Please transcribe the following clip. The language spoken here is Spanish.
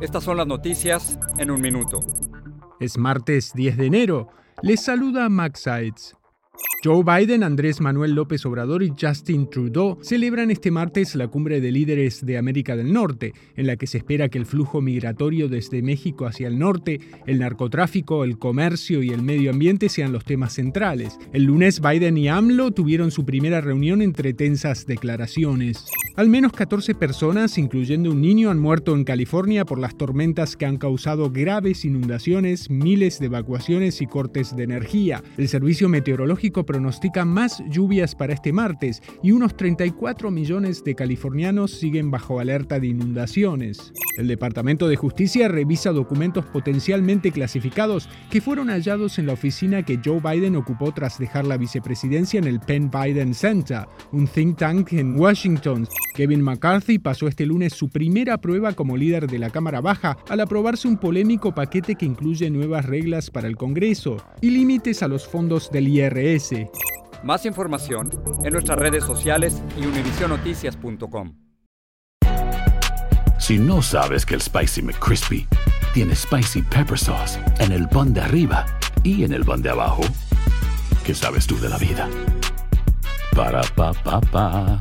Estas son las noticias en un minuto. Es martes 10 de enero. Les saluda Max Sides. Joe Biden, Andrés Manuel López Obrador y Justin Trudeau celebran este martes la cumbre de líderes de América del Norte, en la que se espera que el flujo migratorio desde México hacia el norte, el narcotráfico, el comercio y el medio ambiente sean los temas centrales. El lunes Biden y AMLO tuvieron su primera reunión entre tensas declaraciones. Al menos 14 personas, incluyendo un niño, han muerto en California por las tormentas que han causado graves inundaciones, miles de evacuaciones y cortes de energía. El servicio meteorológico pronostica más lluvias para este martes y unos 34 millones de californianos siguen bajo alerta de inundaciones. El Departamento de Justicia revisa documentos potencialmente clasificados que fueron hallados en la oficina que Joe Biden ocupó tras dejar la vicepresidencia en el Penn Biden Center, un think tank en Washington. Kevin McCarthy pasó este lunes su primera prueba como líder de la Cámara Baja al aprobarse un polémico paquete que incluye nuevas reglas para el Congreso y límites a los fondos del IRS. Más información en nuestras redes sociales y univisionoticias.com. Si no sabes que el Spicy McCrispy tiene Spicy Pepper Sauce en el pan de arriba y en el pan de abajo, ¿qué sabes tú de la vida? Para, pa, pa, pa.